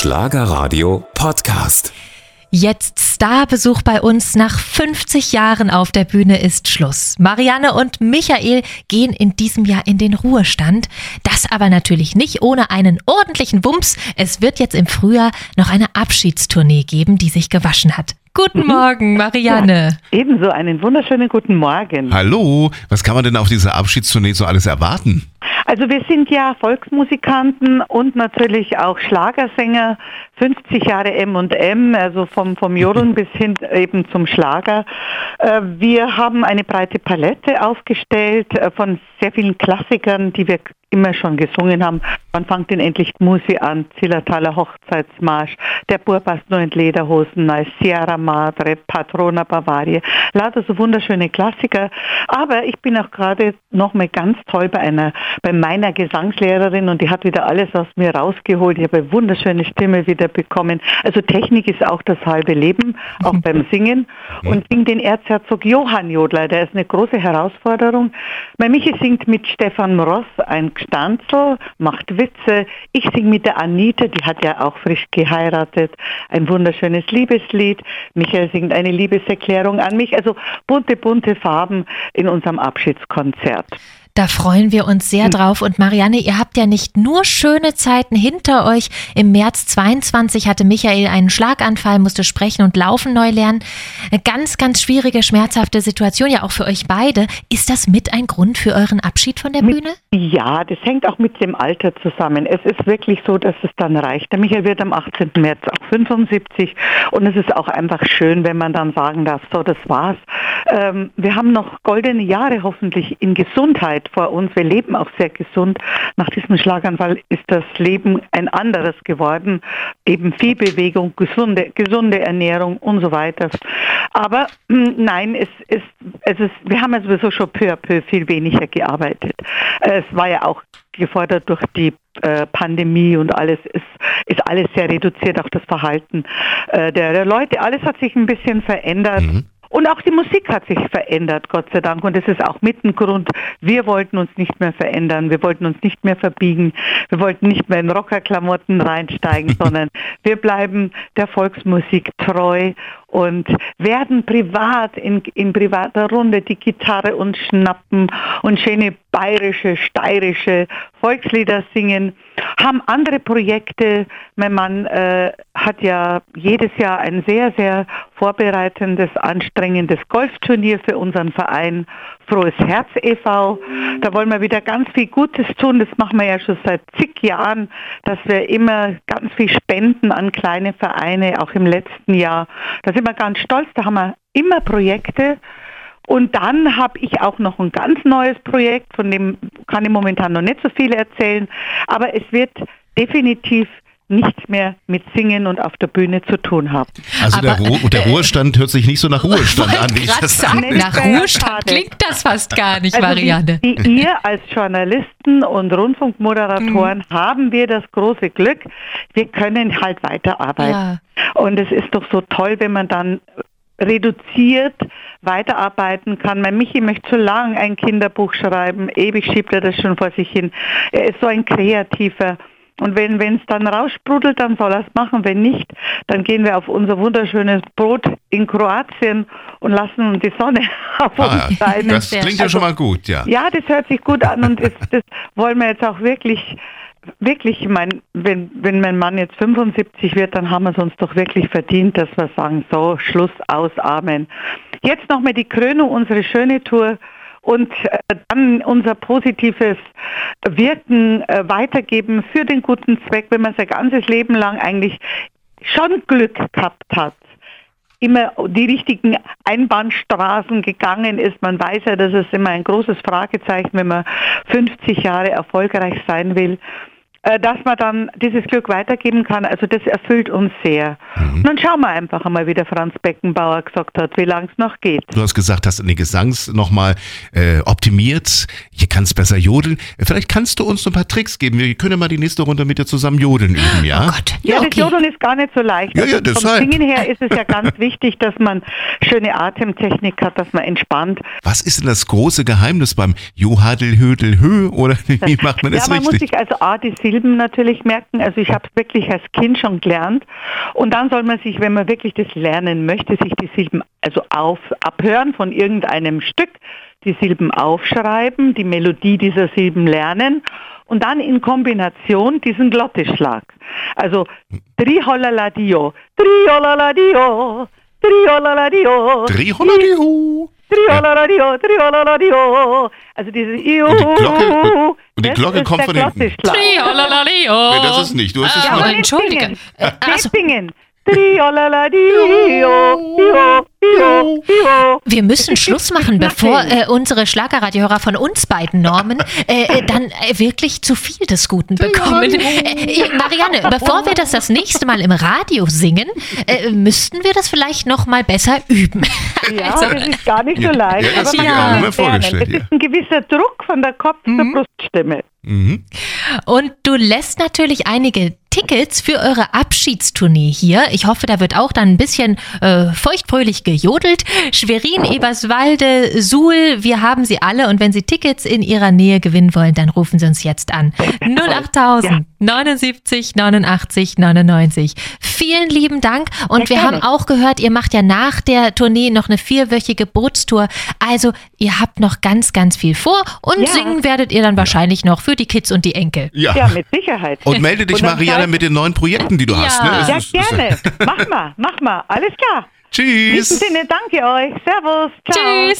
Schlagerradio Podcast. Jetzt Starbesuch bei uns. Nach 50 Jahren auf der Bühne ist Schluss. Marianne und Michael gehen in diesem Jahr in den Ruhestand. Das aber natürlich nicht ohne einen ordentlichen Wumms. Es wird jetzt im Frühjahr noch eine Abschiedstournee geben, die sich gewaschen hat. Guten Morgen, Marianne. Ja, ebenso einen wunderschönen guten Morgen. Hallo, was kann man denn auf dieser Abschiedstournee so alles erwarten? Also wir sind ja Volksmusikanten und natürlich auch Schlagersänger, 50 Jahre M&M, also vom, vom Jodeln bis hin eben zum Schlager. Äh, wir haben eine breite Palette aufgestellt äh, von sehr vielen Klassikern, die wir immer schon gesungen haben. Wann fängt denn endlich Musi an? Zillertaler Hochzeitsmarsch, der Bur passt nur in Lederhosen, Nein, Sierra Madre, Patrona Bavaria. Lauter so wunderschöne Klassiker. Aber ich bin auch gerade noch mal ganz toll bei einer, bei meiner Gesangslehrerin und die hat wieder alles aus mir rausgeholt. Ich habe eine wunderschöne Stimme wieder bekommen. Also Technik ist auch das halbe Leben, auch beim Singen. Und sing den Erzherzog Johann Jodler, der ist eine große Herausforderung. Mein Michi singt mit Stefan Ross ein Stanzel, macht Witze. Ich singe mit der Anita, die hat ja auch frisch geheiratet, ein wunderschönes Liebeslied. Michael singt eine Liebeserklärung an mich. Also bunte, bunte Farben in unserem Abschiedskonzert. Da freuen wir uns sehr hm. drauf. Und Marianne, ihr habt ja nicht nur schöne Zeiten hinter euch. Im März 22 hatte Michael einen Schlaganfall, musste sprechen und laufen neu lernen. Eine ganz, ganz schwierige, schmerzhafte Situation, ja auch für euch beide. Ist das mit ein Grund für euren Abschied von der Bühne? Ja, das hängt auch mit dem Alter zusammen. Es ist wirklich so, dass es dann reicht. Der Michael wird am 18. März auch 75 und es ist auch einfach schön, wenn man dann sagen darf, so, das war's. Ähm, wir haben noch goldene Jahre hoffentlich in Gesundheit vor uns. Wir leben auch sehr gesund. Nach diesem Schlaganfall ist das Leben ein anderes geworden. Eben viel Bewegung, gesunde, gesunde Ernährung und so weiter. Aber hm, nein, es ist, es ist, wir haben ja sowieso schon peu à peu viel weniger gearbeitet. Es war ja auch gefordert durch die äh, Pandemie und alles ist, ist alles sehr reduziert, auch das Verhalten äh, der, der, Leute. Alles hat sich ein bisschen verändert. Mhm. Und auch die Musik hat sich verändert, Gott sei Dank. Und das ist auch mit ein Grund. Wir wollten uns nicht mehr verändern. Wir wollten uns nicht mehr verbiegen. Wir wollten nicht mehr in Rockerklamotten reinsteigen, sondern wir bleiben der Volksmusik treu und werden privat in, in privater Runde die Gitarre und schnappen und schöne bayerische, steirische Volkslieder singen, haben andere Projekte. Mein Mann äh, hat ja jedes Jahr ein sehr, sehr vorbereitendes, anstrengendes Golfturnier für unseren Verein Frohes Herz e.V. Da wollen wir wieder ganz viel Gutes tun. Das machen wir ja schon seit zig Jahren, dass wir immer ganz viel spenden an kleine Vereine, auch im letzten Jahr. Da sind wir ganz stolz. Da haben wir immer Projekte. Und dann habe ich auch noch ein ganz neues Projekt, von dem kann ich momentan noch nicht so viel erzählen, aber es wird definitiv nichts mehr mit Singen und auf der Bühne zu tun haben. Also der, Ruhe, der, Ruhestand hört sich nicht so nach Ruhestand an, wie ich das sage. Nach Ruhestand klingt das fast gar nicht, also Marianne. Wie, wie ihr als Journalisten und Rundfunkmoderatoren mhm. haben wir das große Glück, wir können halt weiterarbeiten. Ja. Und es ist doch so toll, wenn man dann reduziert weiterarbeiten kann. Mein Michi möchte so lang ein Kinderbuch schreiben, ewig schiebt er das schon vor sich hin. Er ist so ein kreativer und wenn es dann raussprudelt, dann soll er es machen. Wenn nicht, dann gehen wir auf unser wunderschönes Brot in Kroatien und lassen die Sonne auf ah, uns scheinen. Das klingt ja schon mal gut, ja. Ja, das hört sich gut an und das, das wollen wir jetzt auch wirklich wirklich, ich meine, wenn, wenn mein Mann jetzt 75 wird, dann haben wir es uns doch wirklich verdient, dass wir sagen, so, Schluss, aus, Amen. Jetzt nochmal die Krönung, unsere schöne Tour und äh, dann unser positives Wirken äh, weitergeben für den guten Zweck, wenn man sein ganzes Leben lang eigentlich schon Glück gehabt hat immer die richtigen Einbahnstraßen gegangen ist. Man weiß ja, das ist immer ein großes Fragezeichen, wenn man 50 Jahre erfolgreich sein will. Äh, dass man dann dieses Glück weitergeben kann. Also das erfüllt uns sehr. Mhm. Und dann schauen wir einfach einmal, wie der Franz Beckenbauer gesagt hat, wie lange es noch geht. Du hast gesagt, hast den Gesangs nochmal äh, optimiert. Hier kannst besser jodeln. Vielleicht kannst du uns noch ein paar Tricks geben. Wir können ja mal die nächste Runde mit dir zusammen jodeln üben, ja? Oh Gott. Ja, ja okay. das Jodeln ist gar nicht so leicht. Ja, ja, also deshalb. Vom Singen her ist es ja ganz wichtig, dass man schöne Atemtechnik hat, dass man entspannt. Was ist denn das große Geheimnis beim Johadel, Hödel, Hö? Oder wie macht man das ja, man richtig? muss sich also A, die Silben natürlich merken. Also ich habe es wirklich als Kind schon gelernt. Und dann soll man sich, wenn man wirklich das lernen möchte, sich die Silben also auf, abhören von irgendeinem Stück, die Silben aufschreiben, die Melodie dieser Silben lernen und dann in Kombination diesen Glottisschlag. Also Triholaladio, Triholaladio, Triholaladio, Triholaladio. Triolaladio, Triolaladio. Also diese Io. Und die Glocke, und die Glocke kommt von hinten. Nee, Nee, das ist nicht. Du hast es nur. aber Entschuldige. Äh. Wir müssen Schluss machen, bevor äh, unsere Schlagerradiohörer von uns beiden Normen äh, äh, dann äh, wirklich zu viel des Guten bekommen. Äh, äh, Marianne, bevor wir das das nächste Mal im Radio singen, äh, müssten wir das vielleicht noch mal besser üben. Ja, Also, das ist gar nicht so leicht. Ja, das aber ja. Es ist ein gewisser Druck von der Kopf zur Bruststimme. Mhm. Und du lässt natürlich einige Tickets für eure Abschiedstournee hier. Ich hoffe, da wird auch dann ein bisschen äh, feuchtfröhlich gejodelt. Schwerin, Eberswalde, Suhl, wir haben sie alle. Und wenn Sie Tickets in Ihrer Nähe gewinnen wollen, dann rufen Sie uns jetzt an. 08000 79 89 99. Vielen lieben Dank. Und Ja, wir haben auch gehört, ihr macht ja nach der Tournee noch eine vierwöchige Bootstour. Also ihr habt noch ganz, ganz viel vor. Und Ja. singen werdet ihr dann wahrscheinlich noch für die Kids und die Enkel. Ja. Ja, mit Sicherheit. Und melde dich, Und zeig- mit den neuen Projekten, die du Ja. hast. Ne? Es Ja, ist- gerne. Mach mal, mach mal. Alles klar. In diesem Tschüss. Sinne, danke euch. Servus. Ciao. Tschüss.